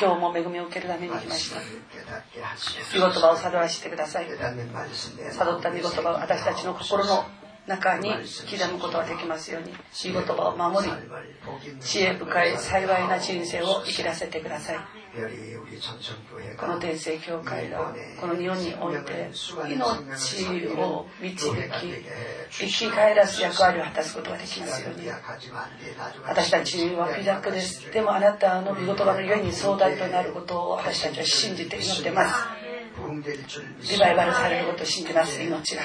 今日も恵みを受けるために来ました。御言葉を悟らせてください。悟った御言葉を私たちの心の中に刻むことができますように御言葉を守り知恵深い幸いな人生を生きらせてくださいこの天聖教会がこの日本において命を導き生き返らす役割を果たすことができますように。私たちは微弱です。でもあなたの御言葉のゆえに壮大となることを私たちは信じて祈ってます。リバイバルされることを信じます。命が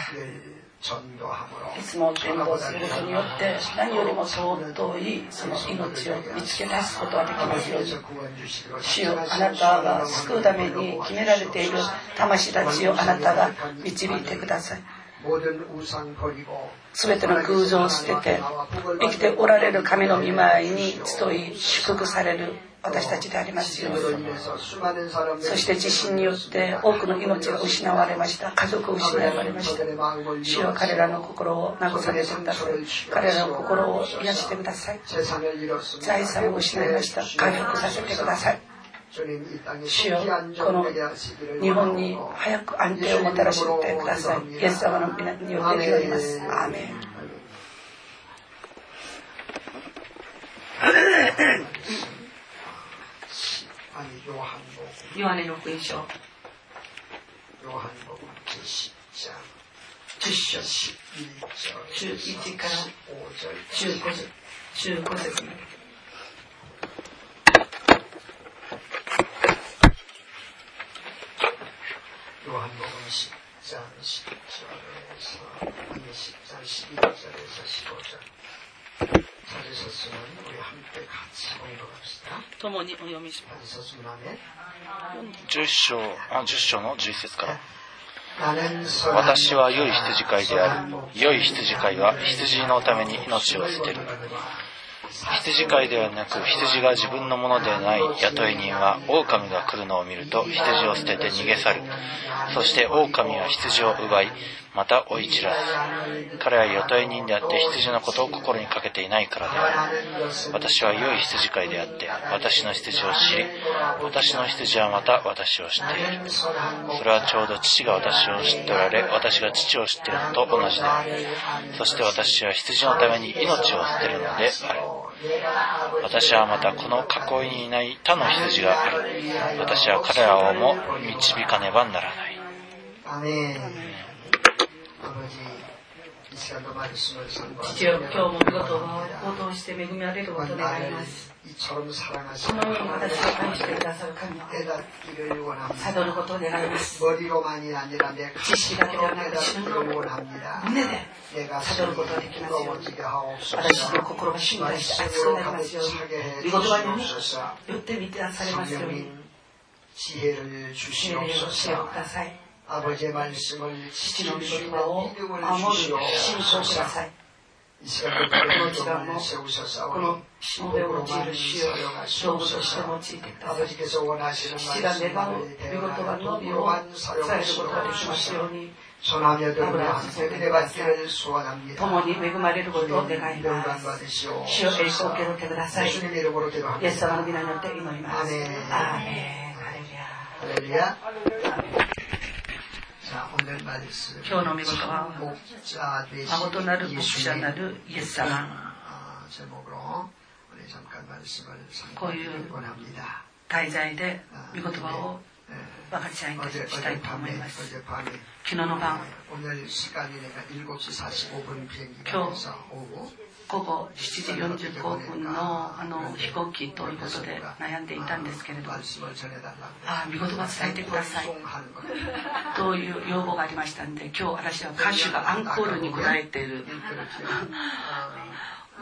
いつも伝道す。ることによって何よりも尊いその命を見つけ出すことができますように。主よあなたが救うために決められている魂たちをあなたが導いてください。すべての空情を捨てて生きておられる神の御前に集い祝福される私たちでありますよそして地震によって多くの命が失われました家族を失われました主よ彼らの心を慰めてください彼らの心を癒してください財産を失いました回復させてください主よこの日本に早く安定をもたらしてくださいイエス様の皆によって祈りますアーメンあのヨハネのヨハネの福音ヨハネの十四章十章十一から十五節。十五節。までヨハネの十三章十三章十三章十三章共にお読みします。10章、あ、10章の11節から。私は良い羊飼いである。良い羊飼いは羊のために命を捨てる。羊飼いではなく羊が自分のものでない雇い人は狼が来るのを見ると羊を捨てて逃げ去る。そして狼は羊を奪い、また追い散ら。す彼は雇い人であって羊のことを心にかけていないからである。私は良い羊飼いであって私の羊を知り私の羊はまた私を知っている。それはちょうど父が私を知っておられ私が父を知っているのと同じである。そして私は羊のために命を捨てるのである。私はまたこの囲いにいない他の羊がある。私は彼らをも導かねばならない。父よ、今日も見事応答して恵みられることを願います。このように私を愛してくださる神を渡のことを願います。知識だけではなく自分の胸で佐渡のことができますように。私の心が信頼して熱くなりますように。御言葉によって満たされますように。知恵をください。父の御言葉を守るよう信証ください。この時間も、このしもべを用いる主よ、道具として用いてください。父が粘る御言葉のみを伝えることができますように。共に恵まれることを願います。主よ、栄光を受け取ってください。イエス様の皆によって祈ります。アーメン。ハレルヤ。今日の御言葉は孫となる牧者なるイエス様。こういう題材で御言葉を分かち合いたいと思います。昨日の晩。今日午後7時45分のあの飛行機ということで悩んでいたんですけれどああ見事は伝えてくださいという要望がありましたんで今日私は歌手がアンコールに応えている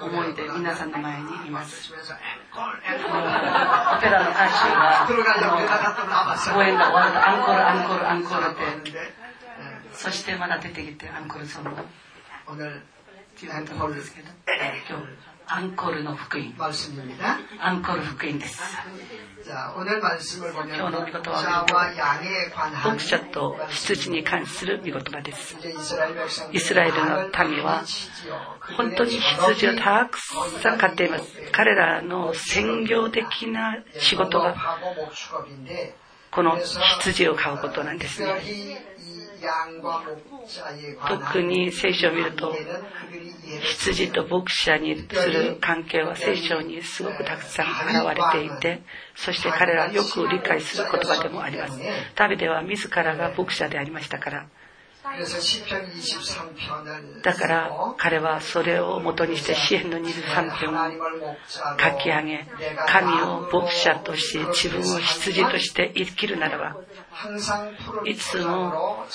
思いで皆さんの前にいます。オペラの歌手が公演が終わるとアンコールアンコールアンコールってそしてまだ出てきてアンコールソング。ていうところですけど、今日アンコールの福音。アンコール福音です。今日の御言葉は、牧者と羊に関する御言葉です。イスラエルの民は、本当に羊をたくさん飼っています。彼らの専業的な仕事が、この羊を飼うことなんですね。特に聖書を見ると羊と牧者にする関係は聖書にすごくたくさん現れていてそして彼らはよく理解する言葉でもあります。旅では自らが牧者でありましたからだから彼はそれをもとにして支援の23編を書き上げ神を牧者とし自分を羊として生きるならばいつも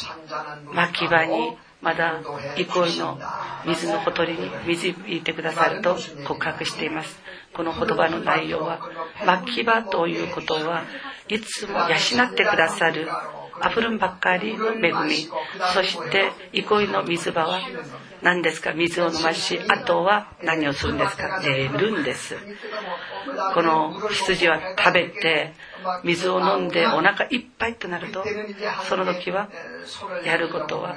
牧場にまだ憩いの水のほとりに導いてくださると告白していますこの言葉の内容は牧場ということはいつも養ってくださる溢るんばっかりの恵みそして憩いの水場は何ですか？水を飲ましあとは何をするんですか？寝るんです。この羊は食べて水を飲んでお腹いっぱいとなるとその時はやることは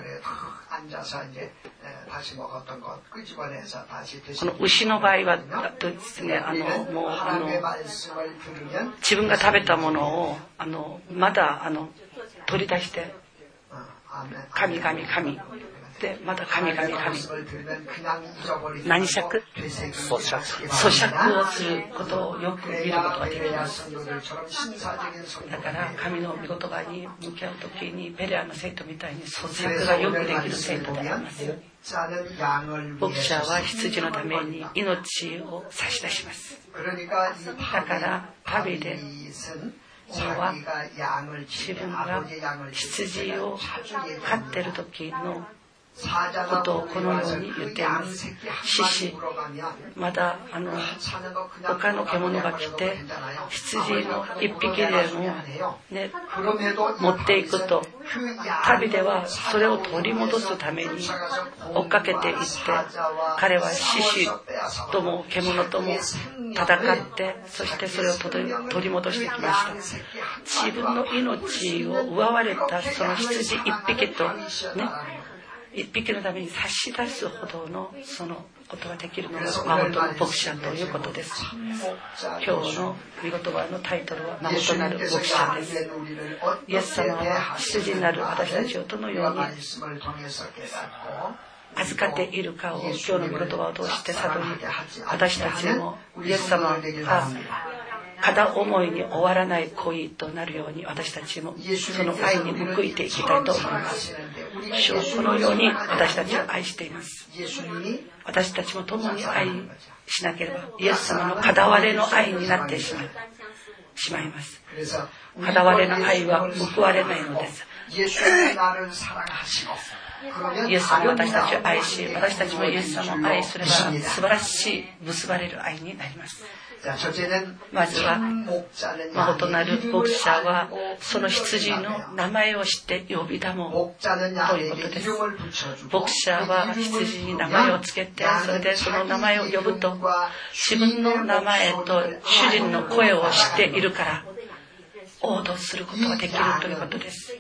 この牛の場合はですね？あのもうあの自分が食べたものをあのまだあの取り出して。神神神。でまた神神神。何尺？咀嚼をすることをよく見ることができますだから神の御言葉に向き合う時にペレアの生徒みたいに咀嚼がよくできる生徒であります。よ牧者は羊のために命を差し出します。だから旅では自分が羊を飼ってる時のことをこのように言っています。獅子、まだあの他の獣が来て羊の一匹でも、ね、持っていくと旅ではそれを取り戻すために追っかけていって彼は獅子とも獣とも戦ってそしてそれを取り戻してきました自分の命を奪われたその羊一匹とね一匹のために差し出すほどのそのことができるのが孫との牧者ということです。今日の見言葉のタイトルは孫となる牧者ですイエス様は羊になる。私たちをどのように預かっている。かを今日の御言葉を通して悟り私たちもイエス様が片思いに終わらない恋となる。ように私たちもその愛に報いていきたいと思います主はこのように私たちを愛しています。私たちも共に愛しなければイエス様の片割れの愛になってしまうしまいます。片割れの愛は報われないのです。イエス様私たちを愛し私たちもイエス様を愛すれば素晴らしい結ばれる愛になります。まずは孫となる牧者はその羊の名前を知って呼びだもうということです。牧者は羊に名前をつけてそれでその名前を呼ぶと自分の名前と主人の声を知っているから応答することができるということです。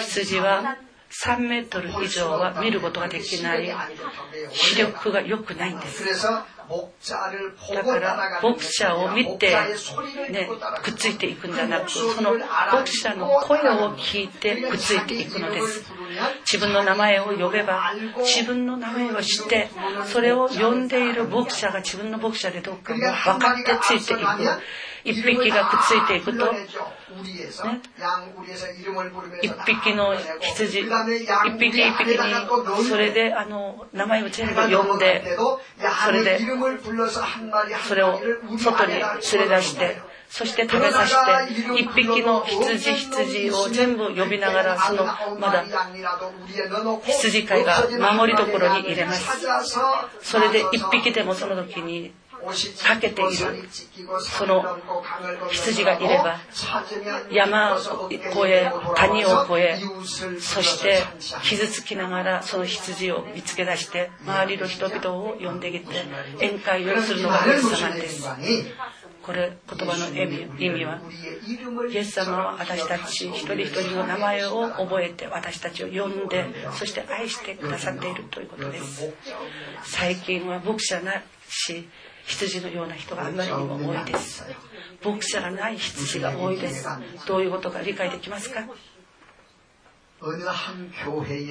羊は3メートル以上は見ることができない。視力が良くないんですだから牧者を見て、ね、くっついていくんじゃなくその牧者の声を聞いてくっついていくのです。自分の名前を呼べば自分の名前を知ってそれを呼んでいる牧者が自分の牧者でどうかが分かってついていく。一匹がくっついていくと、ね、一匹の羊一匹一匹にそれであの名前を全部呼んでそれでそれを外に連れ出してそして食べさせて一匹の羊羊を全部呼びながらそのまだ羊飼いが守りどころに入れますそれで一匹でもその時にかけている。その羊がいれば山を越え谷を越えそして傷つきながらその羊を見つけ出して周りの人々を呼んできて宴会をするのがイエス様です。これ言葉の意味意味はイエス様は私たち一人一人の名前を覚えて私たちを呼んでそして愛してくださっているということです。最近は牧者なし羊のような人があまりにも多いです。牧者がない羊が多いです。どういうことか理解できますか？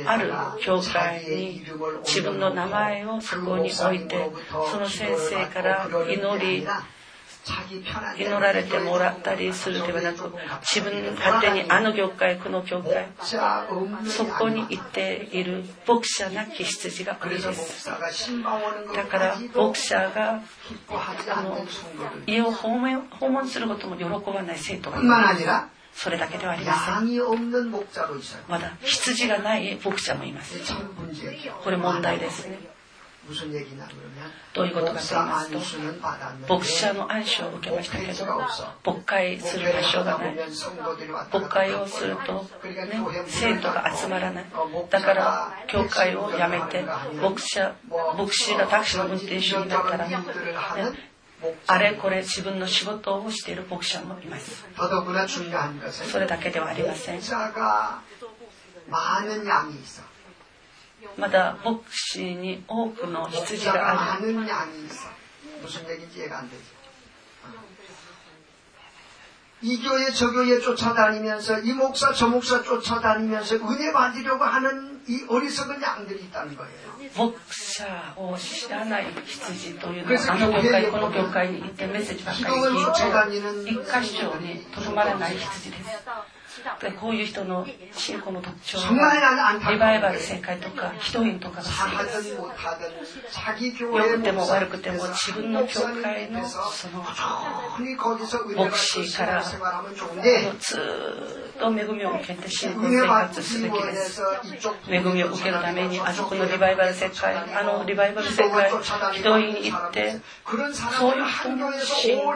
ある教会に自分の名前をそこに置いてその先生から祈り祈られてもらったりするではなく自分勝手にあの教会この教会そこに行っている牧者なき羊が多いです。だから牧者がの家を訪問訪問することも喜ばない生徒がいます。それだけではありません。まだ羊がない牧者もいます。これ問題ですね。どういうことかと言いますと牧者の暗唱を受けましたけど牧会する場所がない牧会をすると、ね、生徒が集まらない。だから教会を辞めて牧者牧師がタクシーの運転手になったら、ね、あれこれ自分の仕事をしている牧者もいます。それだけではありませんまだ牧師に多くの羊がある이교회저교회쫓아다니면서이목사저목사쫓아다니면서은혜받으려고하는이어리석은양들이있다는거예요牧者を知らない羊というのはあの教会この教会に行ってメッセージばっかり聞いて一箇所にとどまらない羊です こういう人の信仰の特徴はリバイバル正解とか人員とかが良くても悪くても自分の教会のその牧師からずっとと恵みを受けて信仰生活すべきです。恵みを受けるためにあそこのリバイバル正解あのリバイバル正解人員に行ってそういう人の信仰は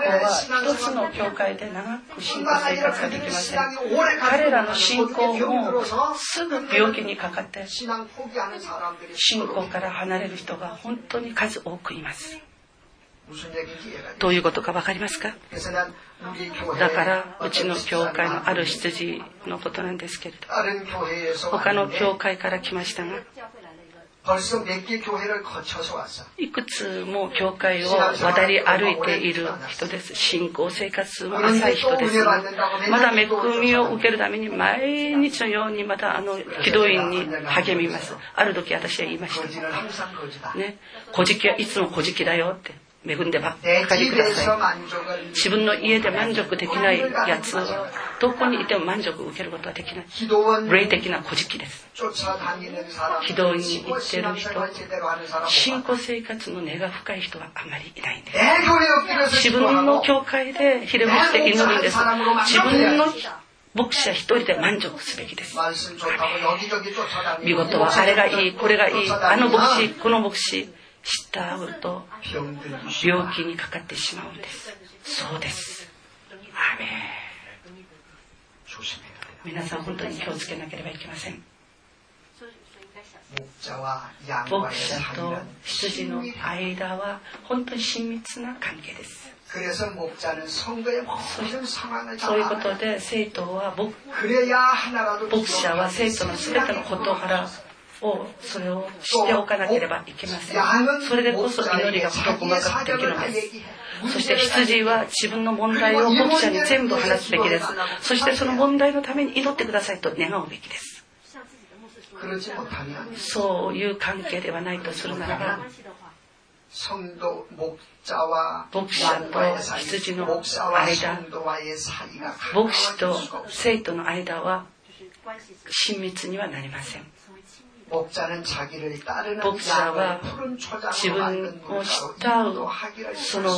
一つの教会で長く信仰生活ができません。彼らの信仰もすぐ病気にかかって信仰から離れる人が本当に数多くいます。どういうことか分かりますか？だからうちの教会のある羊のことなんですけれど他の教会から来ましたがいくつも教会を渡り歩いている人です。信仰生活も浅い人です。まだ恵みを受けるために毎日のようにまたあの軌道院に励みます。ある時私は言いました。ね、古事記はいつも古事記だよって。恵んでばっかりください自分の家で満足できないやつをどこにいても満足を受けることはできない。霊的な古事記です。軌道に行ってる人信仰生活の根が深い人はあまりいないんです。自分の教会でひれ伏して祈るんです。自分の牧師は一人で満足すべきです。見事はあれがいい、これがいい、あの牧師、この牧師、従うと病気にかかってしまうんです。そうです。アメ皆さん本当に気をつけなければいけません。牧者と羊の間は本当に親密な関係です。そういうことで生徒は牧者は生徒の全ての事柄をそれを知っておかなければいけません。それでこそ祈りが事細かくできるのですそして羊は自分の問題を牧者に全部話すべきです。そしてその問題のために祈ってくださいと願うべきです。そういう関係ではないとするならば牧者と羊の間牧師と生徒の間は親密にはなりません牧者は自分を慕うその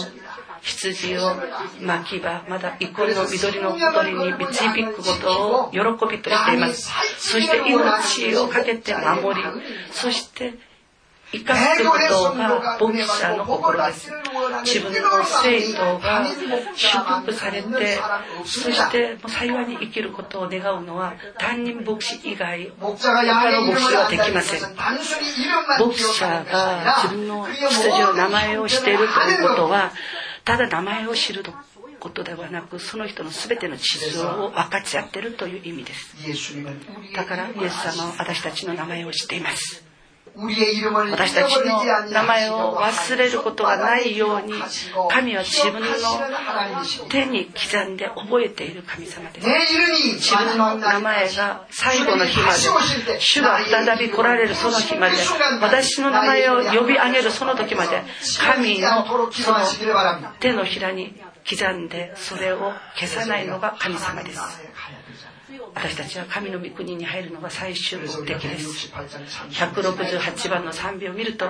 羊を巻き場まだ憩いの緑の小鳥に導くことを喜びとしていますそして命を懸けて守りそして生かすことが牧者の心です。自分の生徒が祝福されて、そして幸いに生きることを願うのは担任牧師以外、他の牧師はできません。牧者が自分の羊の名前をしているということは、ただ名前を知ることではなくその人の全ての地図を分かち合っているという意味ですだからイエス様は私たちの名前を知っています私たちの名前を忘れることがないように神は自分の手に刻んで覚えている神様です。自分の名前が最後の日まで主が再び来られるその日まで私の名前を呼び上げるその時まで神のその手のひらに刻んでそれを消さないのが神様です。私たちは神の御国に入るのが最終的です。168番の賛美を見ると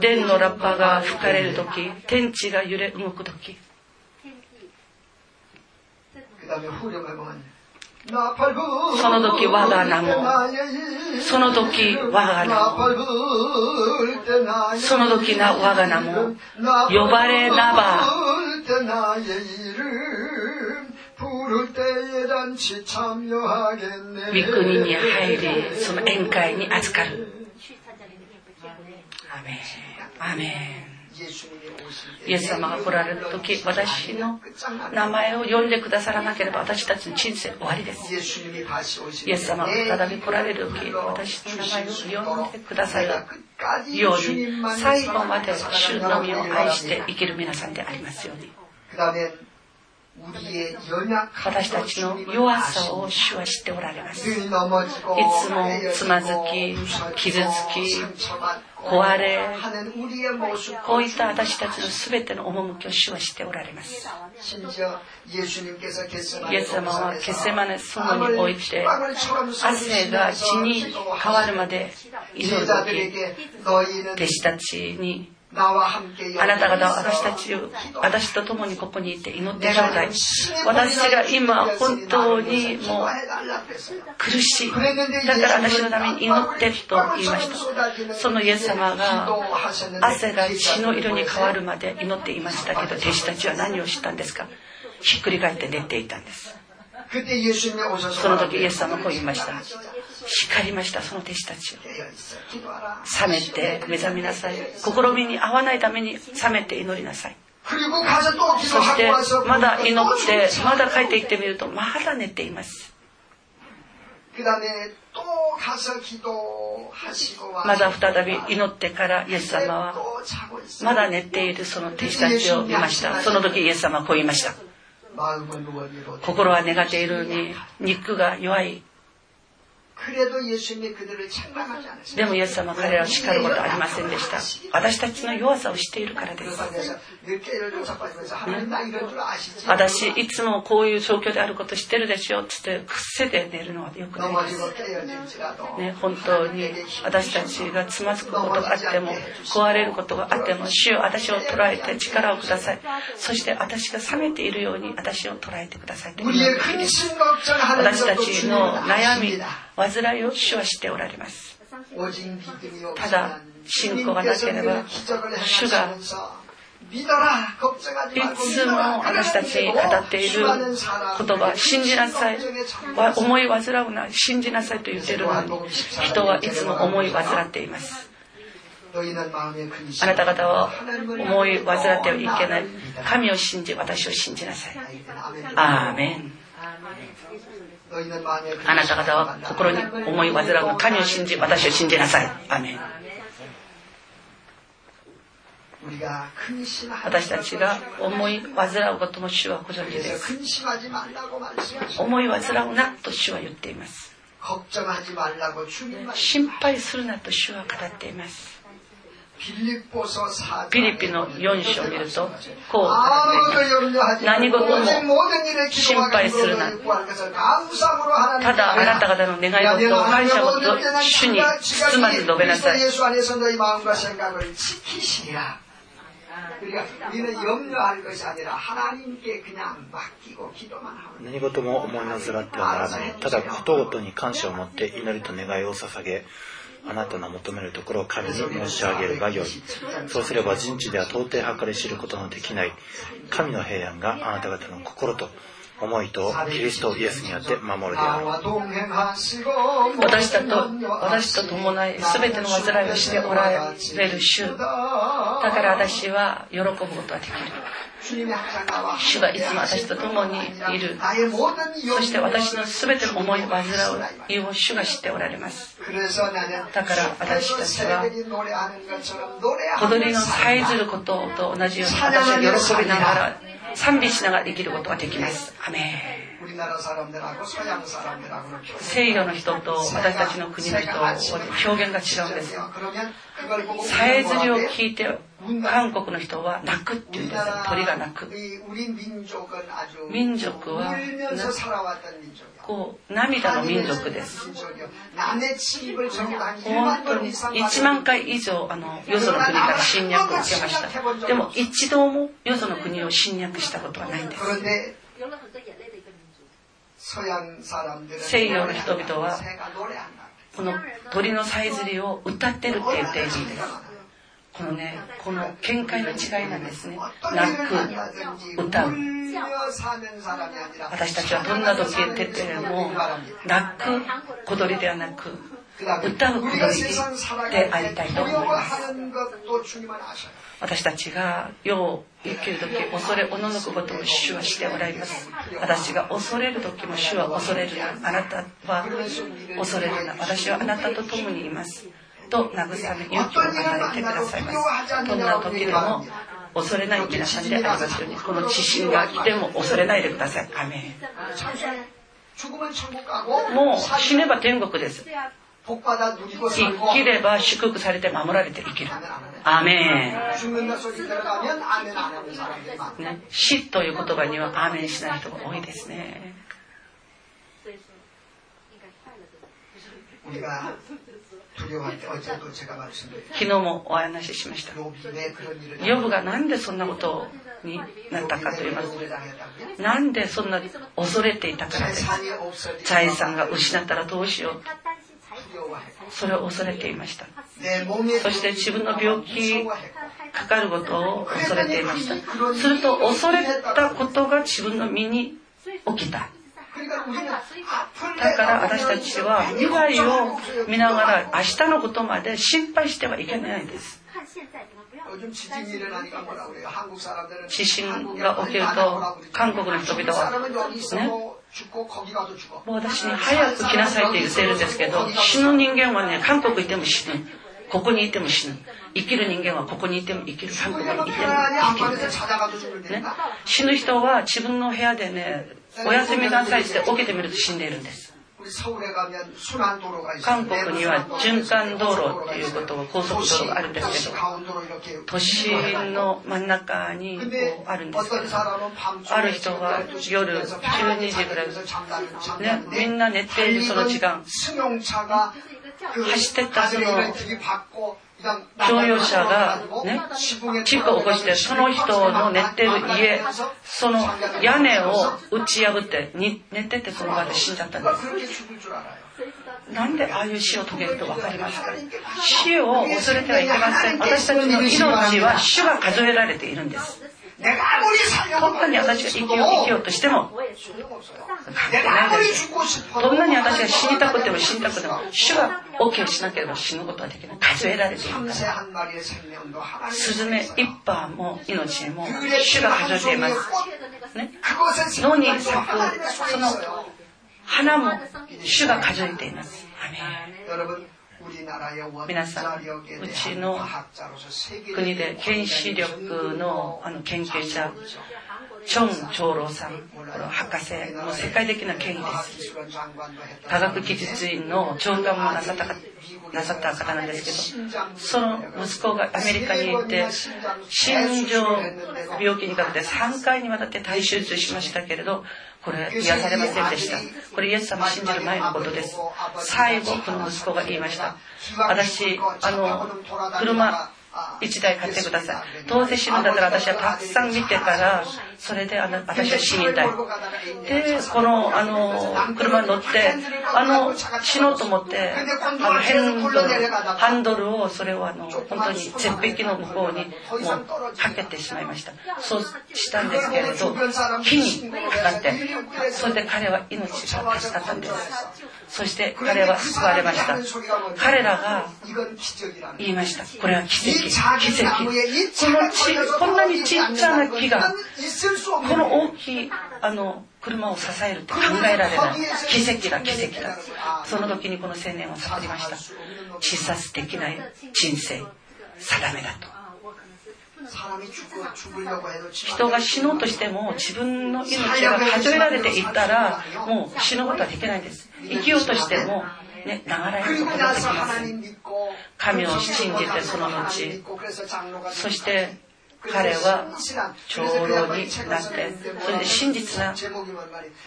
電のラッパが吹かれる時天地が揺れ動く時。その時我が名も。その時我が名も。その時な我が名も。呼ばれなば。御国に入りその宴会に預かる。アメン。アメン。イエス様が来られる時私の名前を呼んでくださらなければ私たちの人生終わりです。イエス様が再び来られる時私の名前を呼んでくださるように最後まで主のみを愛して生きる皆さんでありますように。私たちの弱さを主は知っておられます。いつもつまずき、傷つき、壊れ、こういった私たちの全ての趣を主は知っておられます。イエス様はケセマネ園において、汗が血に変わるまで祈る時、弟子たちにあなた方は私たちを、私と共にここにいて祈ってちょうだい。私が今本当にもう苦しい。だから私のために祈ってと言いました。そのイエス様が汗が血の色に変わるまで祈っていましたけど、弟子たちは何をしたんですか？ひっくり返って寝ていたんです。その時イエス様はこう言いました。叱りましたその弟子たちを。冷めて目覚めなさい。試みに合わないために冷めて祈りなさい。そしてまだ祈ってまだ帰ってきてみるとまだ寝ています。まだ再び祈ってからイエス様はまだ寝ているその弟子たちを見ました。その時イエス様はこう言いました心は願っているに肉が弱いでもイエス様は彼らを叱ることはありませんでした。私たちの弱さを知っているからです。私、いつもこういう状況であること知ってるでしょって癖で寝るのはよくないです。ね、本当に私たちがつまずくことがあっても、壊れることがあっても、主よ私を捉えて力をください。そして私が冷めているように私を捉えてください私たちの悩み、煩いを主はしておられます。ただ信仰がなければ主がいつも私たちに語っている言葉信じなさい思い煩うな信じなさいと言っているのに人はいつも思い煩っています。あなた方は思い煩ってはいけない。神を信じ私を信じなさい。アーメン。あなた方は心に思い煩う。神を信じ私を信じなさい。アメン。私たちが思い煩うことも主はご存知です。思い煩うなと主は言っています。心配するなと主は語っていますピリピの4章を見るとこう何事も心配するな。ただあなた方の願い事を感謝を主に包まず述べなさい。何事も思いなずらってはならないただことごとに感謝を持って祈りと願いを捧げあなたの求めるところを神に申し上げるがよい。そうすれば人知では到底計り知ることのできない。神の平安があなた方の心と思いとキリストイエスにあって守るである。私たと私と伴い全ての煩いをしておられる主。だから私は喜ぶことができる。主がいつも私と共にいる。そして私の全ての思い煩いを主が知っておられます。だから私たちは、踊りのさえずることと同じように私は喜びながら、賛美しながら生きることができます。アメ西洋の人と私たちの国の人表現が違うんですさえずりを聞いて韓国の人は泣くっていうんです鳥が泣く。民族はこう涙の民族です本当に1万回以上あのよその国から侵略を受けましたでも一度もよその国を侵略したことはないんです西洋の人々はこの鳥のさえずりを歌ってるって言っているんですこのねこの見解の違いなんですね。泣く歌う。私たちはどんな時計てても泣く踊りではなく歌う踊りでありたいと思います。私たちが世を生きる時恐れおののくことを主はしておられます。私が恐れる時も主は恐れる。なあなたは恐れるな。私はあなたと共にいます。と慰め勇気を与えてくださいますどんな時でも恐れない皆さんでありますようにこの地震が来ても恐れないでくださいアメンもう死ねば天国です生きれば祝福されて守られて生きる。アメン。ね、死という言葉にはアーメンしない人が多いですね。昨日もお話ししました。ヨブがなんでそんなことになったかと言います。なんでそんな恐れていたからです。財産が失ったらどうしよう。それを恐れていましたそして自分の病気かかることを恐れていましたすると恐れたことが自分の身に起きただから私たちは未来を見ながら明日のことまで心配してはいけないんです地震が起きると韓国の人々はねもう私に早く来なさいって言ってるんですけど、死ぬ人間はね、韓国いても死ぬ。ここにいても死ぬ。生きる人間はここにいても生きる。韓国にいても生きる。ね、死ぬ人は自分の部屋でね、お休みなさいって起きてみると死んでいるんです。韓国には循環道路っていうことが高速道路があるんですけど都市の真ん中にあるんですけどある人が夜12時ぐらいねみんな寝ているその時間走ってったその乗用車がね、事故を起こして、その人の寝てる家、その屋根を打ち破って、寝ててその場で死んじゃったんです。なんでああいう死を遂げると分かりますか死を恐れてはいけません。私たちの命は主が数えられているんです。どんなに私が生きよう生きようとしてもどんなに私が死にたくても死にたくても主が OK しなければ死ぬことはできない。数えられているから。スズメ一羽も命も主が数えています、ね、野に咲くその花も主が数えています。アメン皆さん、うちの国で原子力のあの研究者、チョン・長老さん、これは博士、もう世界的な権威です。科学技術院の長官もなさったなさった方なんですけど、その息子がアメリカに行って、心臓病気にかかって3回にわたって大手術しましたけれど、これ癒されませんでした。これイエス様を信じる前のことです。最後、この息子が言いました。私、あの、車、1台買ってください。どうせ死ぬんだったら私はたくさん見てから、それであの私は死にたい。で、この、あの、車に乗って、あの、死のうと思って、あの、ヘンドル、ハンドルを、それをあの、本当に絶壁の向こうに、もう、かけてしまいました。そうしたんですけれど、火にかかって、それで彼は命が助かったんです。そして彼は救われました彼らが言いましたこれは奇跡奇跡このちこんなにちっちゃな木がこの大きいあの車を支えるって考えられない奇跡だ奇跡だ。その時にこの青年は悟りました。自殺できない人生定めだと。人が死のうとしても自分の命が数えられていったらもう死ぬことはできないんです。生きようとしてもね、流れることができます。神を信じてその後そして彼は長老になってそれで真実な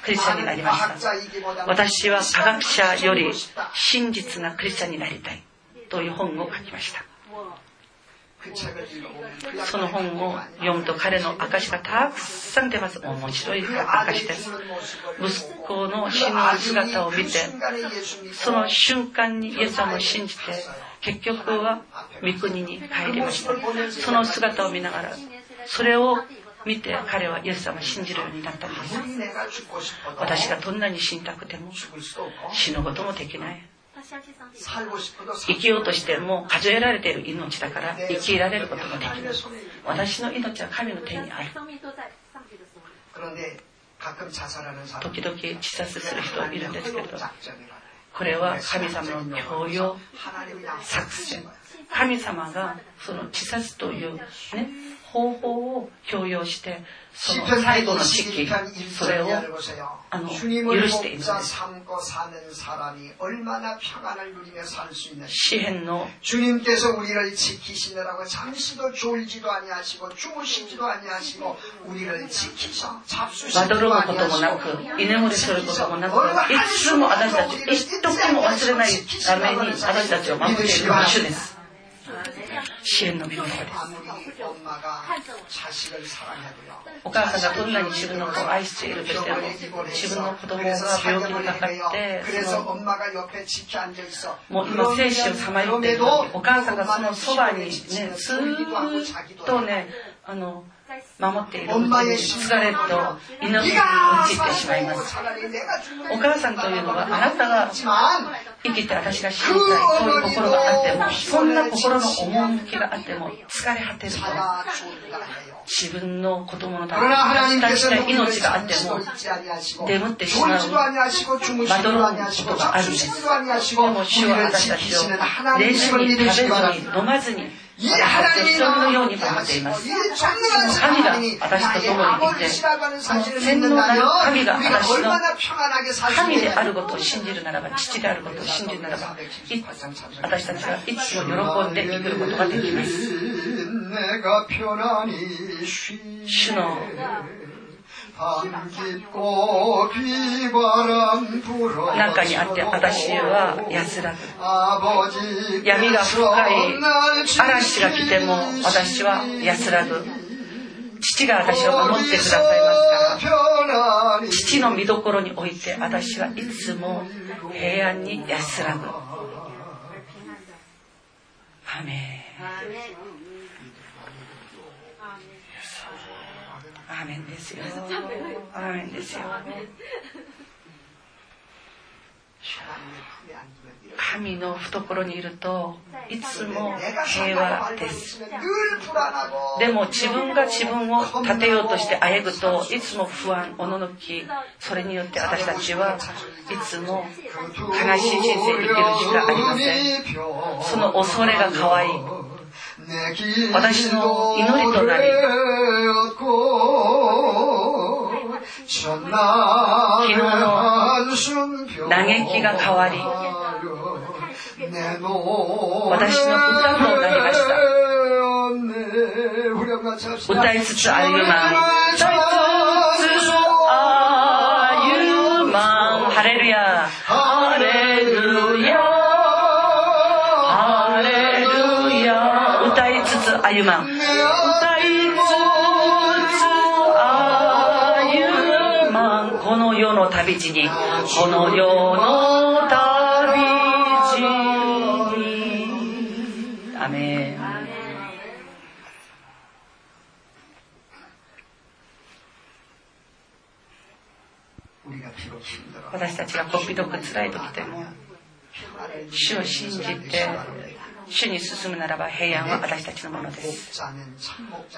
クリスチャンになりました。私は科学者より真実なクリスチャンになりたいという本を書きました。その本を読むと彼の証がたくさん出ます。面白い証です。息子の死ぬ姿を見て、その瞬間にイエス様を信じて、結局は御国に帰りました。その姿を見ながら、それを見て彼はイエス様を信じるようになったんです。私がどんなに死にたくても死ぬこともできない。生きようとしても数えられている命だから生きられることができる。私の命は神の手にある。時々自殺する人いるんですけれどこれは神様の教養作戦。神様がその自殺というね方法を強要して その最後の時期それをあの許しているんです詩篇の주님께서우리를지키시느라고잠시도졸지도아니하시고주무시지도아니하시고우리를지키셔잡수시지도 아니하시고居眠りすることもなくいつも私たち一時も忘れないために私たちを守っている主です 支援の御言葉です。お母さんがどんなに自分の子を愛しているとしても自分の子供が病気にかかってもう今生死をさまよっているお母さんがそのそばにねずっとねあの守っている。うちに疲れると祈りに陥ってしまいます。お母さんというのはあなたが生きて私が死にたいそういう心があってもそんな心の趣があっても疲れ果てると。自分の子供のためにたい命があっても眠ってしまうまどろむことがあるんです。でも主は私たちを冷静に食べずに飲まずに私たちとのように守っています。神が私と共にいて、全能なる神が私の神であることを信じるならば、父であることを信じるならば、私たちはいつも喜んで生きることができます。主の中にあって私は安らぐ。闇が深い。嵐が来ても私は安らぐ。父が私を守ってくださいますから。父の見どころにおいて私はいつも平安に安らぐ。アメンアーメンですよ。アーメンですよ。神の懐にいるといつも平和。ですでも自分が自分を立てようとしてあえぐといつも不安おののきそれによって私たちはいつも悲しい人生生きるしかありません。その恐れが可愛い。私の祈りとなり昨日の嘆きが変わり私の歌となりました。歌いつつ歩まん歌いつつ歩まんハレルヤ。ハレルヤ。歩まん歌いつつ歩旅路にこの世の旅路に。アメン。私たちがこっぴどく辛い時でも主を信じて主に進むならば平安は私たちのものです。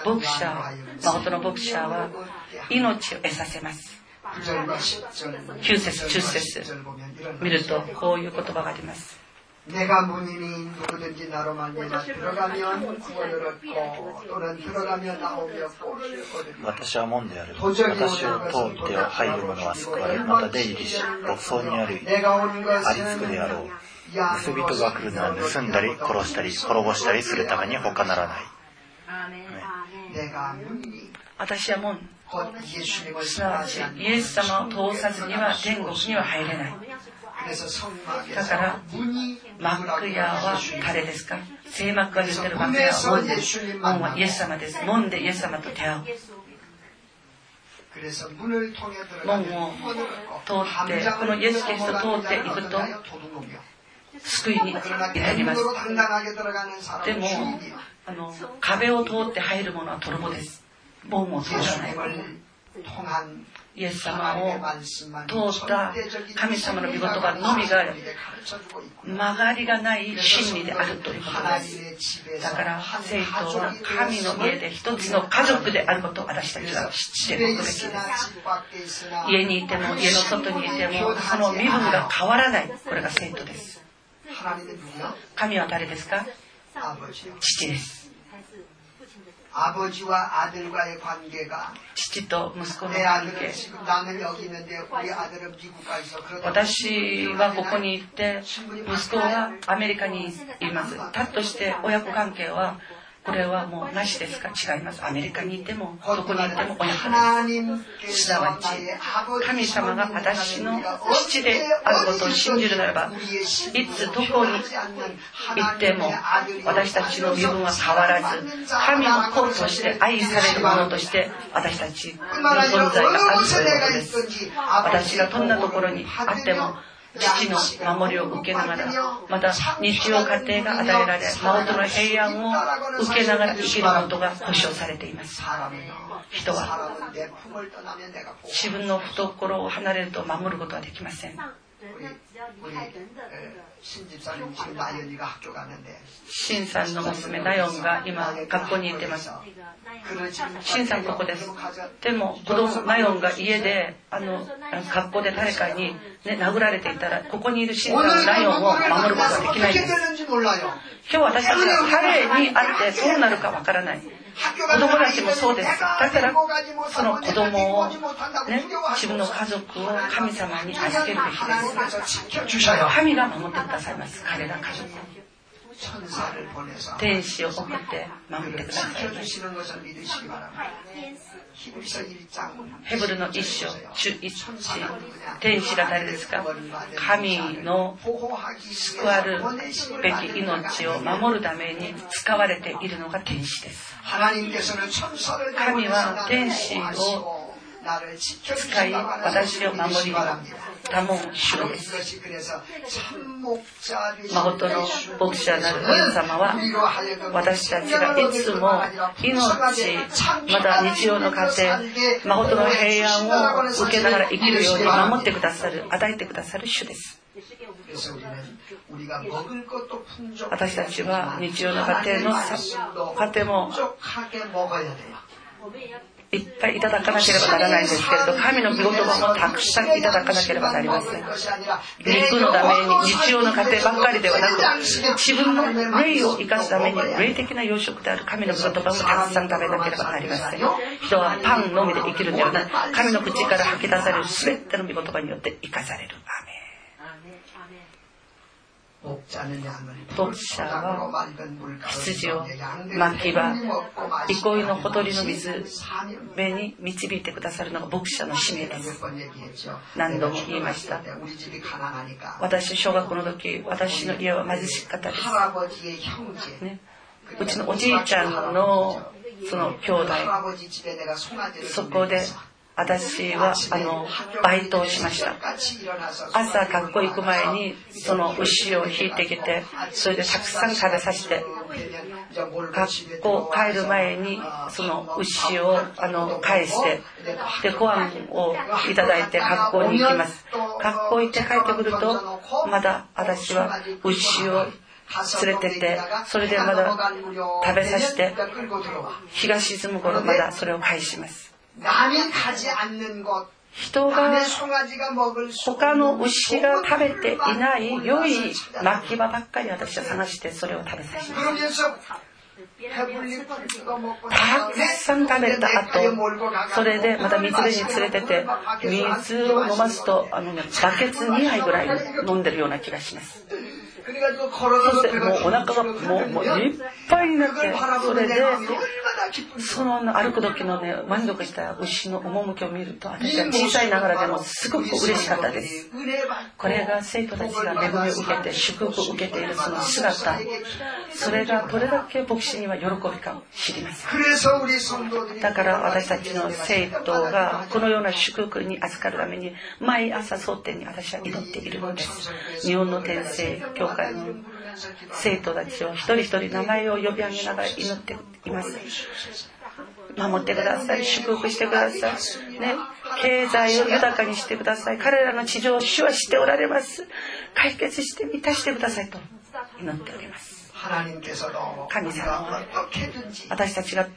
牧者誠の牧者は命を得させます9節10節見るとこういう言葉があります내가문이니누구든지나로말미암아들어가면구원을얻고또는들어가며나오며꼴을얻으리私は門である。私を通って入る者は救われ、また出入りし、牧草にある、ありつくであろう。盗人が来るのは盗んだり、殺したり、滅ぼしたりするために他ならない。私は門。 すなわち、イエス様を通さずには天国には入れない。だから、幕屋は誰ですか？聖幕が言ってる幕屋は門です。門はイエス様です。門でイエス様と出会う。門を通って、このイエス・キリストを通っていくと、救いに入ります。でも、あの壁を通って入るものは泥棒です。門を通らない。イエス様を通った神様の御言葉のみが曲がりがない真理であるということです。だから聖徒は神の家で一つの家族であることを私たちは知っておくべきです。家にいても家の外にいてもその身分が変わらない。これが聖徒です。神は誰ですか父です。父と息子の関係。私はここに行って息子はアメリカにいます。たっとして親子関係はこれはもうなしですか？違います。アメリカにいても、どこにいても親子です。すなわち、神様が私の父であることを信じるならば、いつどこに行っても、私たちの身分は変わらず、神の子として愛される者として、私たちの存在があるということです。私がどんなところにあっても、父の守りを受けながら、また日常家庭が与えられ、誠の平安を受けながら生きることが保障されています。人は自分の懐を離れると守ることはできません。シンさんの娘ナヨンが今学校に行ってます。シンさんここです。でも子供ナヨンが家であの学校で誰かに、ね、殴られていたらここにいるシンさんのナヨンを守ることはできないです。今日私たちは彼に会ってどうなるかわからない。子供たちもそうです。だから、その子供を、ね、自分の家族を神様に預けるべきです。神が守ってくださいます。彼ら家族を。天使を送って守ってください。ヘブルの一章、主一天使が誰ですか神の救わるべき命を守るために使われているのが天使です。神は天使を使い私を守り多門主です。誠の牧者なる神様は私たちがいつも命、また日曜の家庭、誠の平安を受けながら生きるように守ってくださる、与えてくださる主です。私たちは日曜の家庭の家庭もいっぱいいただかなければならないんですけれど、神の御言葉もたくさんいただかなければなりません。肉のために日常の家庭ばっかりではなく、自分の霊を生かすために霊的な養殖である神の御言葉もたくさん食べなければなりません。人はパンのみで生きるんではない。神の口から吐き出される全ての御言葉によって生かされる。アメ牧者は羊を巻き場憩いのほとりの水辺に導いてくださるのが牧者の使命です。何度も言いました。私小学校の時私の家は貧しかったです、ね、うちのおじいちゃんのその兄弟そこで私はあのバイトをしました。朝学校行く前にその牛を引いてきてそれでたくさん食べさせて学校帰る前にその牛をあの返してでご飯をいただいて学校に行きます。学校行って帰ってくるとまだ私は牛を連れててそれでまだ食べさせて日が沈む頃まだそれを返します。人が他の牛が食べていない良い巻き場ばっかり私は探してそれを食べさせます。たくさん食べた後それでまた水辺に連れてて水を飲ますとあの、ね、バケツ2杯ぐらい飲んでるような気がしますそしてもうお腹がもうもういっぱいになってそれでその歩く時のね満足した牛の趣を見ると私は小さいながらでもすごく嬉しかったです。これが生徒たちが恵みを受けて祝福を受けているその姿。それがどれだけ牧師には喜びか知りますだから私たちの生徒がこのような祝福に預かるために毎朝争点に私は祈っているのです。日本の天聖教会の生徒たちを一人一人名前を呼び上げながら祈っています。守ってください。祝福してください。ね。経済を豊かにしてください。彼らの地上を主はしておられます。解決して満たしてくださいと祈っております。神様は私たちが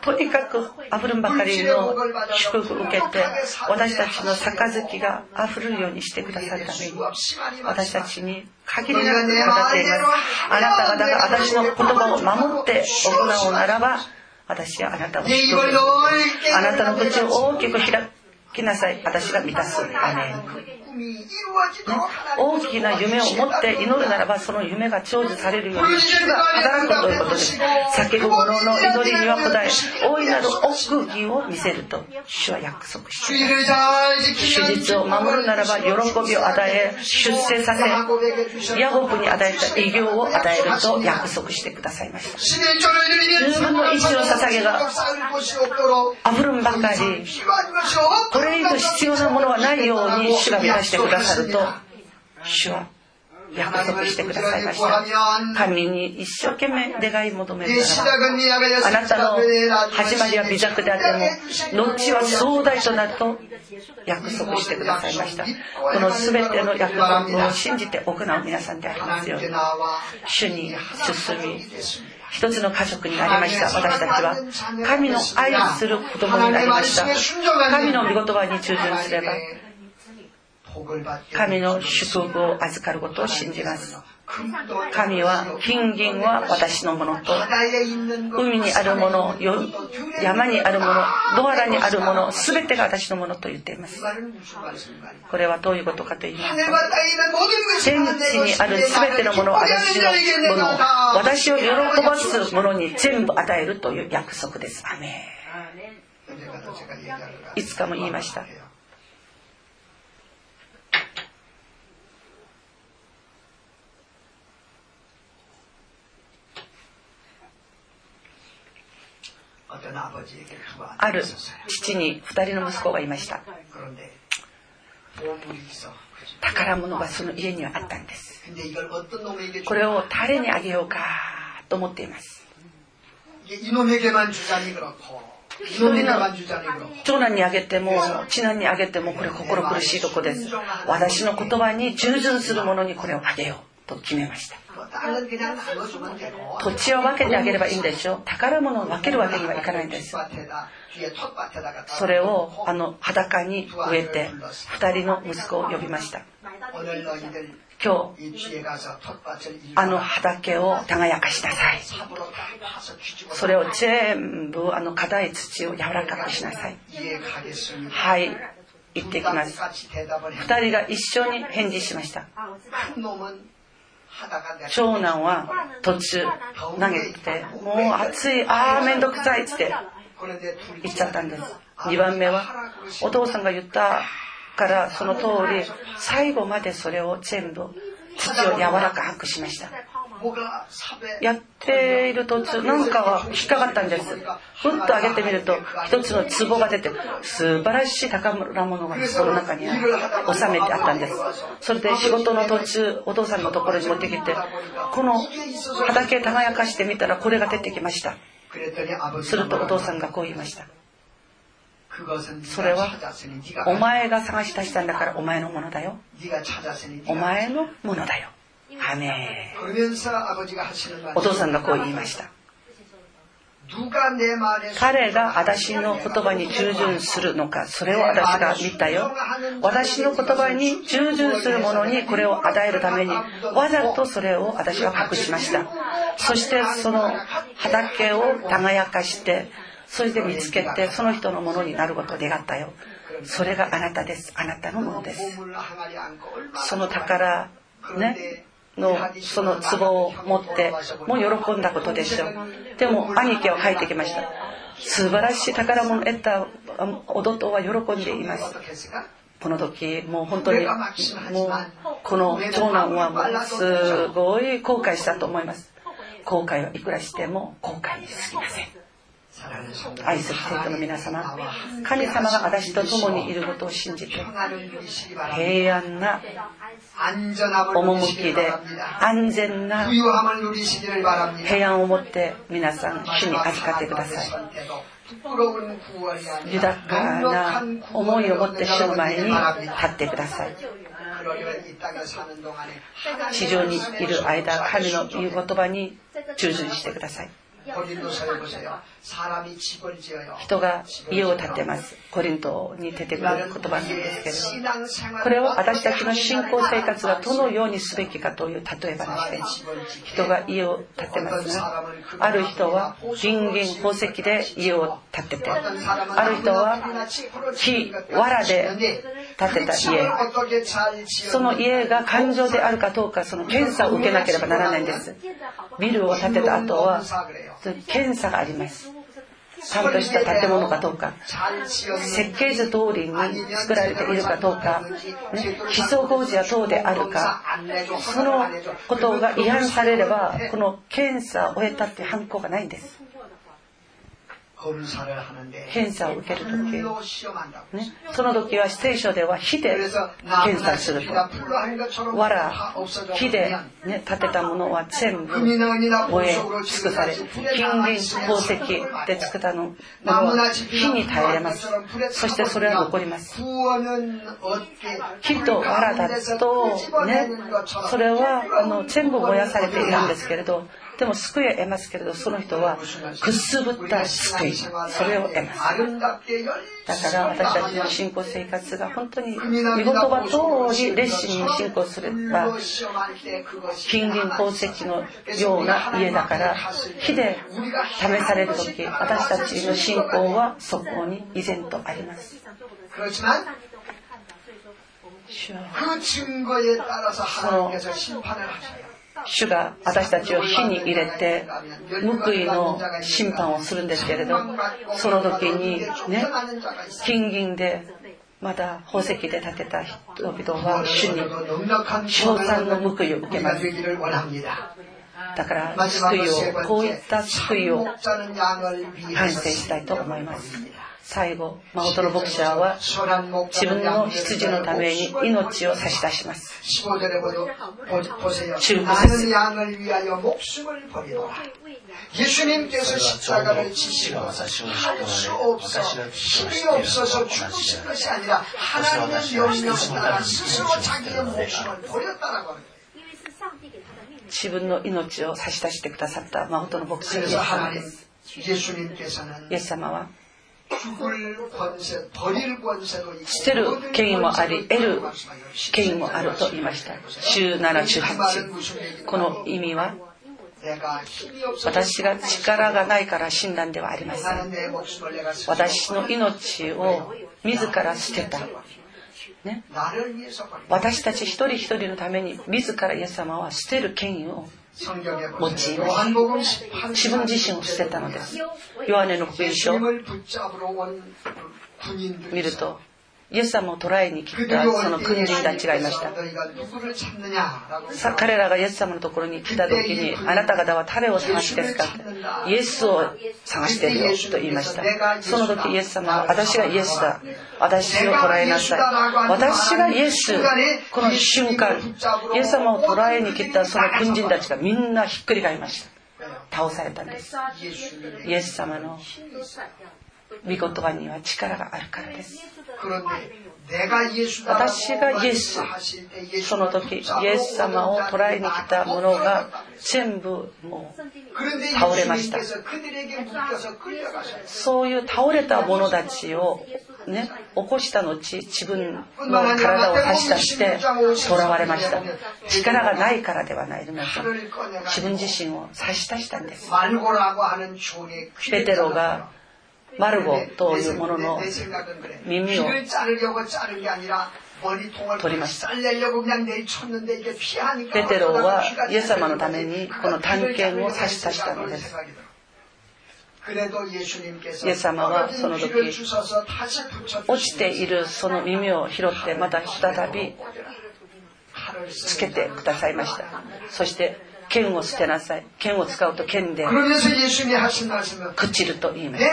とにかく溢るんばかりの祝福を受けて私たちの杯が溢れるようにしてくださるために私たちに限りなく語っていますあなた方が私の言葉を守って行うならば私はあなたをあなたの口を大きく開きなさい。私が満たす。アメン。大きな夢を持って祈るならばその夢が成就されるように主が働くということです。叫ぶ者の祈りには答え大いなる奥義を見せると。主は約束し手術を守るならば喜びを与え出世させヤホブに与えた偉業を与えると約束してくださいました。自分の意志の捧げが溢るんばかり。これ以上必要なものはないように主が満たしてくださると主は約束してくださいました。神に一生懸命願い求めるならあなたの始まりは微弱であっても後は壮大となると約束してくださいました。この全ての約束を信じて行う皆さんでありますように主に進み一つの家族になりました。私たちは。神の愛する子供になりました。神の御言葉に従順すれば神の祝福を預かることを信じます。神は金銀は私のものと海にあるもの山にあるものドアラにあるもの全てが私のものと言っています。これはどういうことかと言いますと天地にある全てのものを私のもの私を喜ばすものに全部与えるという約束です。アメいつかも言いました。ある父に2人の息子がいました。宝物がその家にはあったんです。これを誰にあげようかと思っています。長男にあげても次男にあげてもこれ心苦しいとこです。私の言葉に従順する者にこれをあげようと決めました土地を分けてあげればいいんでしょ？宝物を分けるわけにはいかないんですそれをあの裸に植えて2人の息子を呼びました。今日あの畑を耕かしなさい。それを全部あの硬い土を柔らかくしなさい。はい。行ってきます。2人が一緒に返事しました。長男は途中投げてもう暑いああ面倒くさいっつって言っちゃったんです。2番目はお父さんが言ったからその通り最後までそれを全部土を柔らかくしました。やっている途中なんかは引っかかったんです。ふっと上げてみると一つの壺が出て素晴らしい宝物がその中に収めてあったんです。それで仕事の途中お父さんのところに持ってきてこの畑耕かしてみたらこれが出てきました。するとお父さんがこう言いました。それはお前が探し出したんだからお前のものだよ。お前のものだよ。アメお父さんがこう言いました。彼が私の言葉に従順するのかそれを私が見たよ。私の言葉に従順する者にこれを与えるためにわざとそれを私は隠しました。そしてその畑を耕かしてそれで見つけてその人のものになることを願ったよ。それがあなたです。あなたのものです。その宝ねのその壺を持ってもう喜んだことでしょ。うでも兄貴は帰ってきました。素晴らしい宝物を得た弟は喜んでいます。この時もう本当にもうこの長男はもうすごい後悔したと思います。後悔はいくらしても後悔にすぎません。愛する生徒の皆様神様が私と共にいることを信じて平安な趣で安全な平安を持って皆さん主に預かってください。豊かな思いを持って主の前に立ってください。地上にいる間神の言う言葉に従順してください人が家を建てます。コリントに出てくる言葉なんですけどこれは私たちの信仰生活がどのようにすべきかという例え話で人が家を建てますがある人は金銀宝石で家を建ててある人は木藁で建てた家。その家が感情であるかどうかその検査を受けなければならないんです。ビルを建てた後は検査があります。ちゃんとした建物かどうか。設計図通りに作られているかどうか、ね、基礎工事は等であるか。そのことが違反されればこの検査を終えたっていう犯行がないんです。検査を受ける時、ね、その時は聖書では火で検査すると藁火で、ね、建てたものは全部燃え尽くされ金銀宝石で作ったのは火に耐えれますそしてそれは残ります火と藁だとねそれはあの全部燃やされているんですけれどでも救いを得ますけれどその人はくすぶった救いそれを得ます。だから私たちの信仰生活が本当に御言葉通り熱心に信仰すれば金銀宝石のような家だから火で試される時私たちの信仰はそこに依然とあります。その主が私たちを火に入れて報いの審判をするんですけれどその時にね金銀でまた宝石で建てた人々は主に称賛の報いを受けます。だから救いをこういった救いを反省したいと思います最後、マオトの牧者は自分の羊のために命を差し出します。中古節。예수님께서십자가를지시고할수없어힘이없어서죽으실것이아니라하나님의명령을따라스스로자기의목숨을버렸다라고하는自分の命を差し出してくださった誠の牧師イエス様です。イエス様は 捨てる権威もあり得る権威もあると言いました。1718この意味は私が力がないから診断ではありません。私の命を自ら捨てた。ね、私たち一人一人のために自らイエス様は捨てる権威を用い自分自身を捨てたのですヨハネの福音書を見るとイエス様を捕らえに来たその軍人たちがいました。さ彼らがイエス様のところに来た時にあなた方は誰を探しですかイエスを探してるよと言いました。その時イエス様は私がイエスだ。私を捕らえなさい。私がイエスこの瞬間イエス様を捕らえに来たその軍人たちがみんなひっくり返りました。倒されたんです。イエス様の御言葉には力があるからです。私がイエス。その時イエス様を捕らえに来たものが全部もう倒れました。そういう倒れた者たちをね、起こした後自分の体を差し出して囚われました。力がないからではないません自分自身を差し出したんです。ペテロがマルゴというものの耳を取りましたペテロはイエス様のためにこの探検を差し出したのですイエス様はその時落ちているその耳を拾ってまた再びつけてくださいましたそして剣を捨てなさい。剣を使うと剣で。朽ちると言います。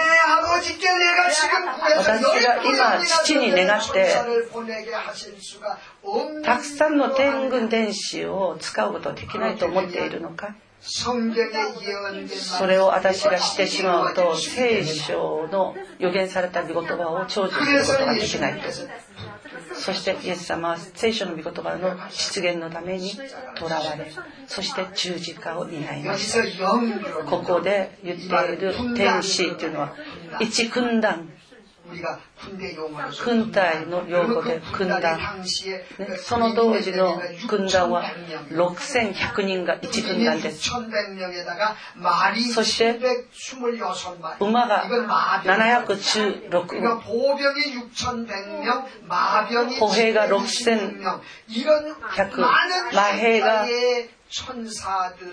私が今父に願ってたくさんの天軍天使を使うことはできないと思っているのか？それを私がしてしまうと聖書の予言された御言葉を成就することができないとそしてイエス様は聖書の御言葉の出現のためにとらわれそして十字架を担いましたここで言っている天使というのは一軍団軍隊の用語で軍団、ね、その当時の軍団は6100人が1軍団ですそして馬が716歩兵が6100馬兵が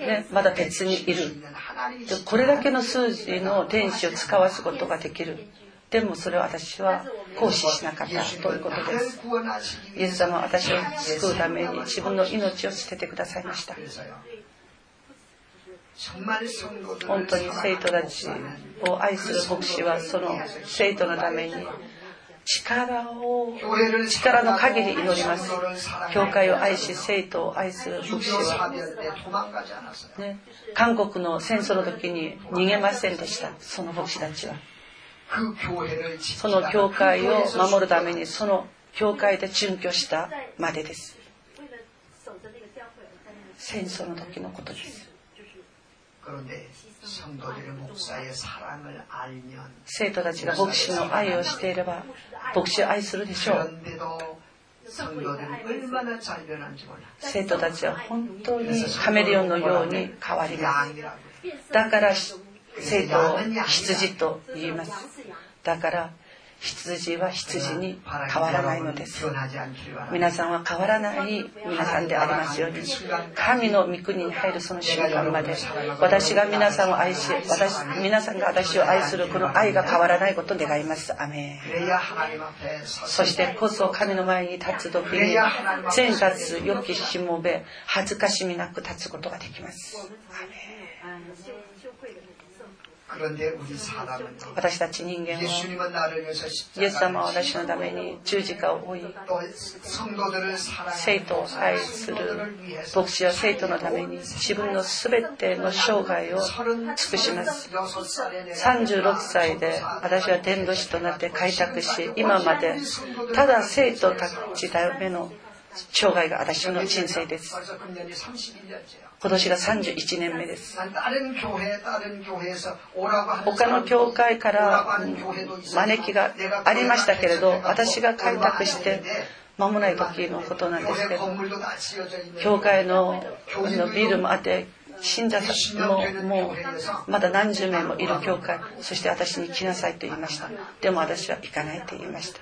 ね、まだ別にいるこれだけの数字の天使を使わすことができるでもそれを私は行使しなかったということです。イエス様は私を救うために自分の命を捨ててくださいました。本当に生徒たちを愛する牧師はその生徒のために力を力の限り祈ります。教会を愛し生徒を愛する牧師は、ね、韓国の戦争の時に逃げませんでしたその牧師たちは。その教会を守るためにその教会で殉居したまでです。戦争の時のことです。生徒たちが牧師の愛をしていれば牧師を愛するでしょう。生徒たちは本当にカメレオンのように変わりますだから生徒を羊と言います。だから羊は羊に変わらないのです。皆さんは変わらない皆さんでありますように。神の御国に入るその瞬間まで私が皆さんを愛し私皆さんが私を愛するこの愛が変わらないことを願います。アメそしてこそ神の前に立つ時に善活良きしもべ恥ずかしみなく立つことができます。アメ私たち人間はイエス様は私のために十字架を追い生徒を愛する牧師は生徒のために自分の全ての生涯を尽くします36歳で私は伝道師となって開拓し今までただ生徒たちための生涯が私の人生です今年が31年目です。他の教会から招きがありましたけれど私が開拓して間もない時のことなんですけど教会のビルもあって信者ももうまだ何十名もいる教会そして私に来なさいと言いました。でも私は行かないと言いました。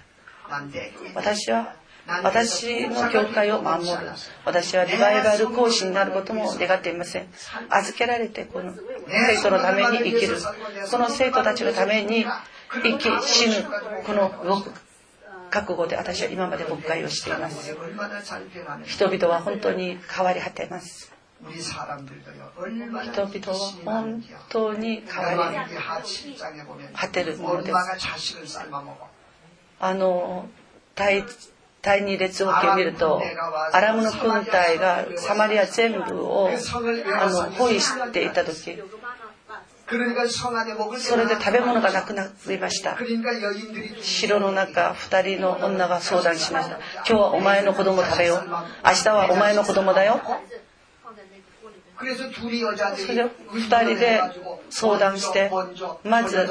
私は私の教会を守る。私はリバイバル講師になることも願っていません。預けられてこの生徒のために生きる。この生徒たちのために生き死ぬこの覚悟で私は今まで牧会をしています。人々は本当に変わり果てます。人々は本当に変わり果てるものです。あの第二列王記を見るとアラムの軍隊がサマリア全部をあの包囲していた時それで食べ物がなくなりました。城の中2人の女が相談しました今日はお前の子供食べよう。明日はお前の子供だよ。それを2人で相談してまず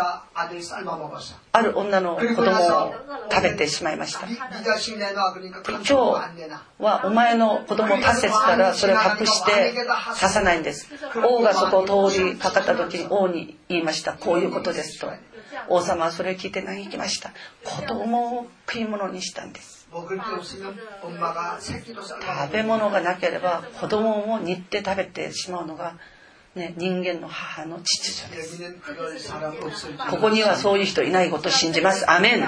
ある女の子供を食べてしまいました今日はお前の子供を足せったらそれを隠して刺さないんです王がそこを通りかかった時に王に言いましたこういうことですと王様はそれを聞いて嘆きました子供を食い物にしたんです食べ物がなければ子供も煮って食べてしまうのが、ね、人間の母の秩序です。ここにはそういう人いないことを信じます。アメン。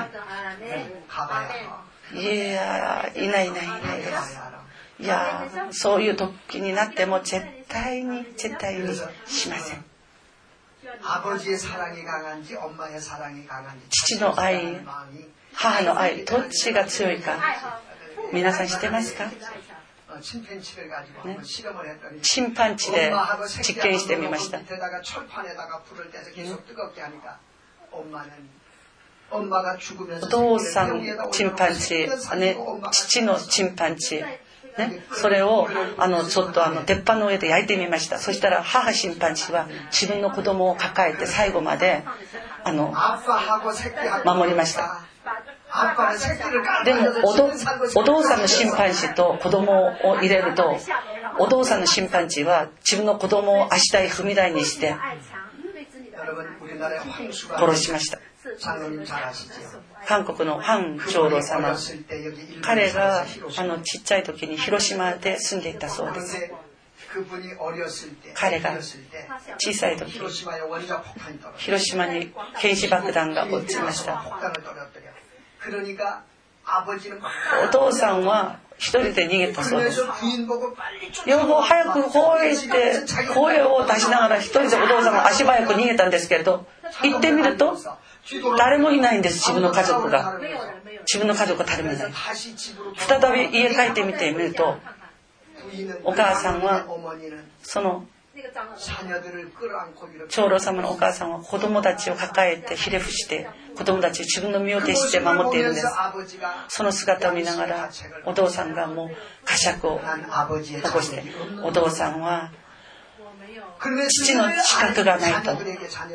いやいないいないいないです。いやそういう時になっても絶対に絶対にしません。父の愛母の愛どっちが強いか。皆さん知ってますか、ね、審判地で実験してみました、お父さんチンパンチ、ね、父のチンパンチ。ね、それをあのちょっとあの鉄板の上で焼いてみました。そしたら母審判士は自分の子供を抱えて最後まであの守りましたでもお父さんの審判士と子供を入れるとお父さんの審判士は自分の子供を足台踏み台にして殺しました。韓国のハン長老様。彼があのちっちゃい時に広島で住んでいたそうです。彼が小さい時広島に原子爆弾が落ちました。お父さんは一人で逃げたそうです。よく早く声して声を出しながら一人でお父さんも足早く逃げたんですけれど行ってみると誰もいないんです自分の家族が。自分の家族が誰もいない再び家帰ってみてみるとお母さんはその。長老様のお母さんは子供たちを抱えてひれ伏して子供たちを自分の身を徹して守っているんです。その姿を見ながらお父さんがもう呵責を起こしてお父さんは父の資格がないと。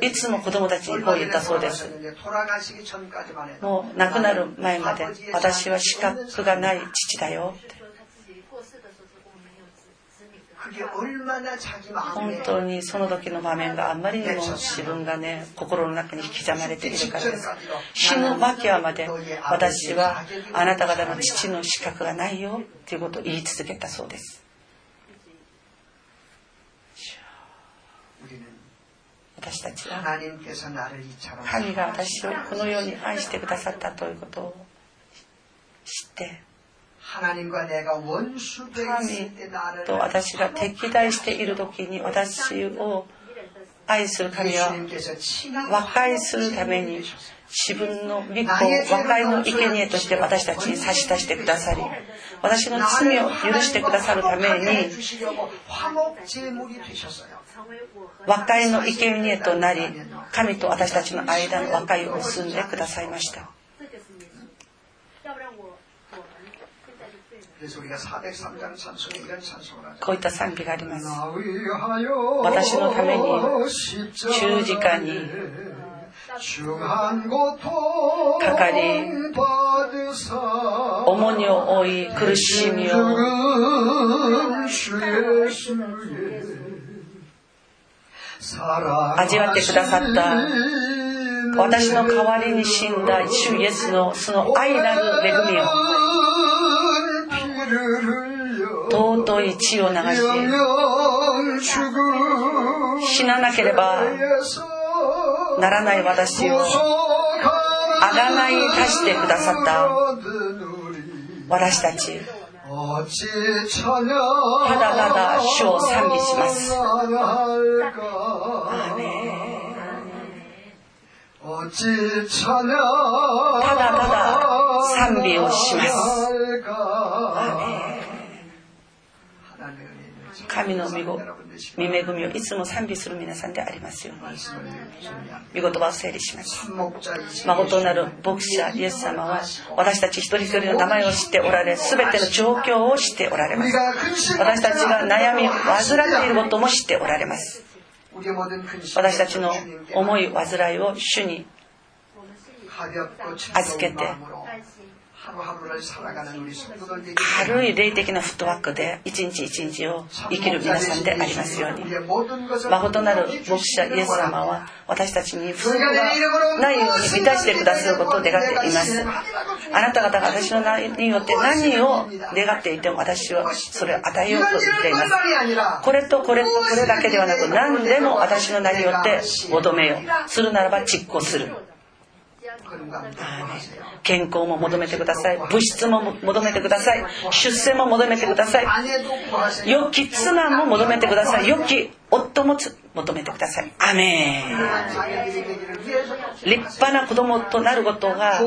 いつも子供たちにこう言ったそうです。もう亡くなる前まで私は資格がない父だよって本当にその時の場面があんまりにも自分がね心の中に刻まれているからです。死ぬ間際まで私はあなた方の父の資格がないよということを言い続けたそうです。私たちは神が私をこのように愛してくださったということを知って神と私が敵対している時に私を愛する神は和解するために自分の御子を和解の生贄として私たちに差し出してくださり私の罪を許してくださるために和解の生贄となり神と私たちの間の和解を結んでくださいました。こういった賛美があります。私のために十字架にかかり重荷を負い苦しみを。味わってくださった私の代わりに死んだ主イエスのその愛なる恵みを尊い血を流し死ななければならない私をあがない出してくださった私たちただただ主を賛美します。アメただただ賛美をしますアーメン神の御御恵みをいつも賛美する皆さんでありますように。御言葉を整理します。誠なる牧者イエス様は私たち一人一人の名前を知っておられ全ての状況を知っておられます。私たちが悩みを患っていることも知っておられます。私たちの思い煩いを主に預けて軽い霊的なフットワークで一日一日を生きる皆さんでありますように。誠なる牧者イエス様は私たちに不足がないように満たしてくださることを願っています。あなた方が私の名によって何を願っていても私はそれを与えようと言っています。これとこれとこれだけではなく何でも私の名によって求めよう。するならば実行する。健康も求めてください。物質も求めてください。出世も求めてください。良き妻も求めてください。良き夫も求めてください。アメン。立派な子供となることが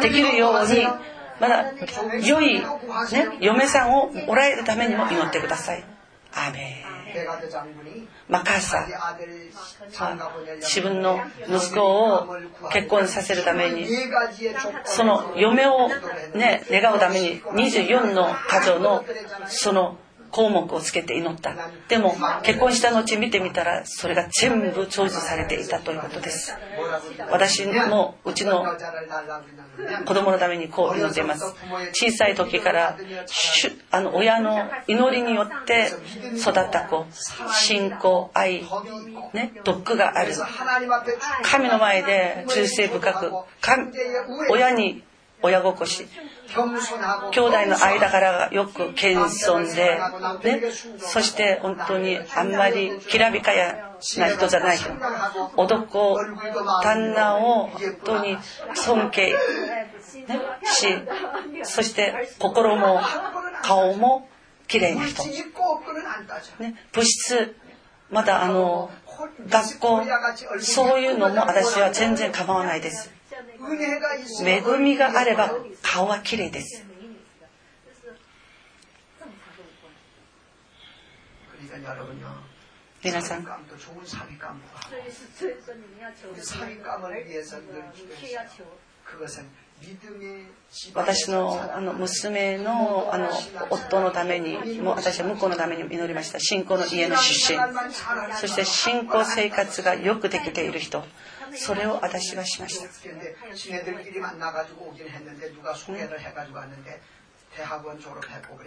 できるようにまだ良い、ね、嫁さんをもらえるためにも祈ってください。アメン。マカーサ自分の息子を結婚させるためにその嫁をね願うために24の箇条のその項目をつけて祈った。でも結婚した後見てみたらそれが全部長寿されていたということです。私もうちの子供のためにこう祈っています。小さい時からあの親の祈りによって育った子信仰愛ね毒がある。神の前で忠誠深く親に親心。し兄弟の間からよく謙遜で、ね、そして本当にあんまりきらびかやな人じゃない人男旦那を本当に尊敬、ね、しそして心も顔も綺麗な人、ね、物質またあの学校そういうのも私は全然構わないです恵みがあれば顔は綺麗です。皆さん。私のあの娘のあの夫のためにも私は向こうのためにも祈りました。信仰の家の出身。そして信仰生活がよくできている人それを私はしました。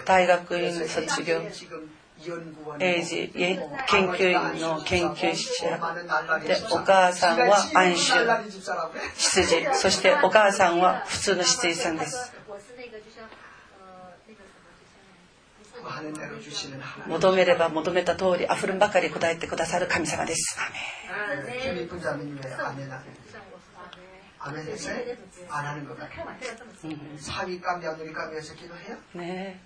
大学院卒業。英治研究員の研究者でお母さんは安州羊そしてお母さんは普通の羊さんです求めれば求めた通り溢れんばかり答えてくださる神様です。アメね。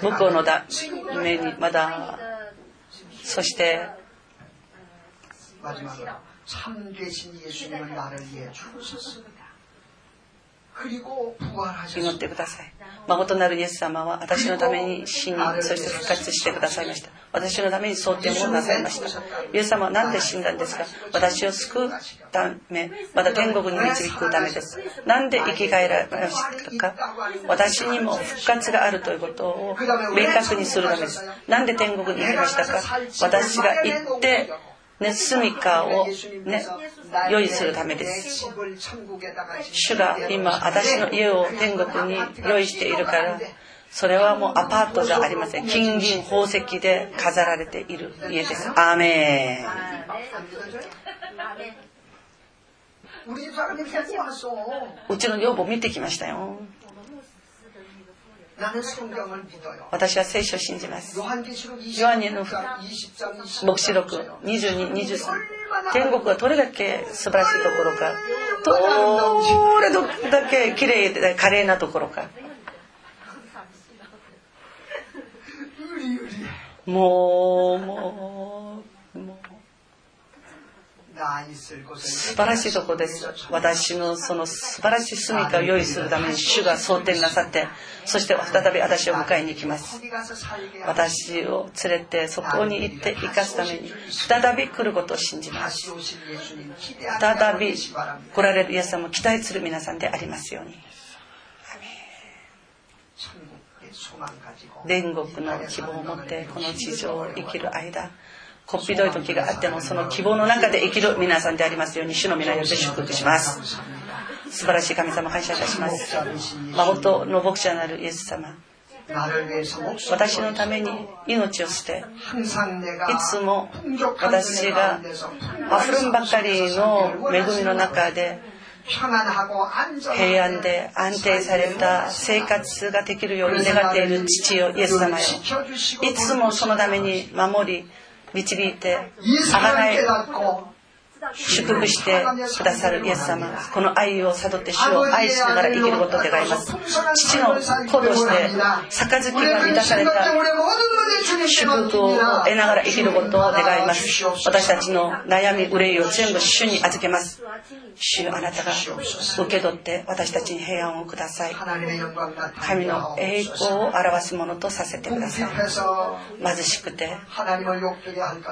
向こう。のためにまだそして祈ってください。誠なるイエス様は私のために死にそして復活してくださいました。私のために想定もなさいました。イエス様は何で死んだんですか？私を救うためまた天国に導くためです。何で生き返られましたか？私にも復活があるということを明確にするためです。何で天国に行きましたか？私が行ってね、住みかをね、用意するためです。主が今、私の家を天国に用意しているから、それはもうアパートじゃありません。金銀宝石で飾られている家です。アーメン。うちの女房見てきましたよ。私は聖書を信じます。ヨハネの黙示録22、23。天国はどれだけ素晴らしいところか。どれだけ綺麗で華麗なところか もうもうもう素晴らしいとこです。私のその素晴らしい住みかを用意するために主が蒼天なさってそして再び私を迎えに行きます。私を連れてそこに行って生かすために再び来ることを信じます。再び来られるイエス様を期待する皆さんでありますように。天国の希望を持ってこの地上を生きる間こっぴどい時があってもその希望の中で生きる皆さんでありますように主の皆によって祝福します。素晴らしい神様感謝いたします。誠の牧者なるイエス様。私のために命を捨ていつも私が溢れんばかりの恵みの中で平安で安定された生活ができるように願っている父よイエス様よ。いつもそのために守り導いてあがない祝福してくださるイエス様この愛を悟って主を愛しながら生きることを願います。父の子として杯が満たされた祝福を得ながら生きることを願います。私たちの悩み憂いを全部主に預けます。主あなたが受け取って私たちに平安をください。神の栄光を表すものとさせてください。貧しくて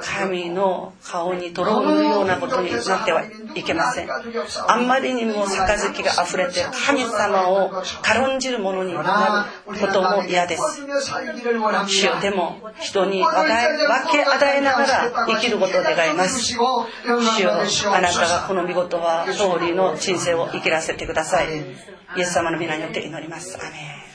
神の顔に泥を塗るようなことになってはいけません。あんまりにも杯が溢れて神様を軽んじるものになることも嫌です。主よ。でも人に分け与えながら生きることを願います。主よ。あなたがこの見事は通りの人生を生きらせてください。イエス様の皆によって祈ります。アメン。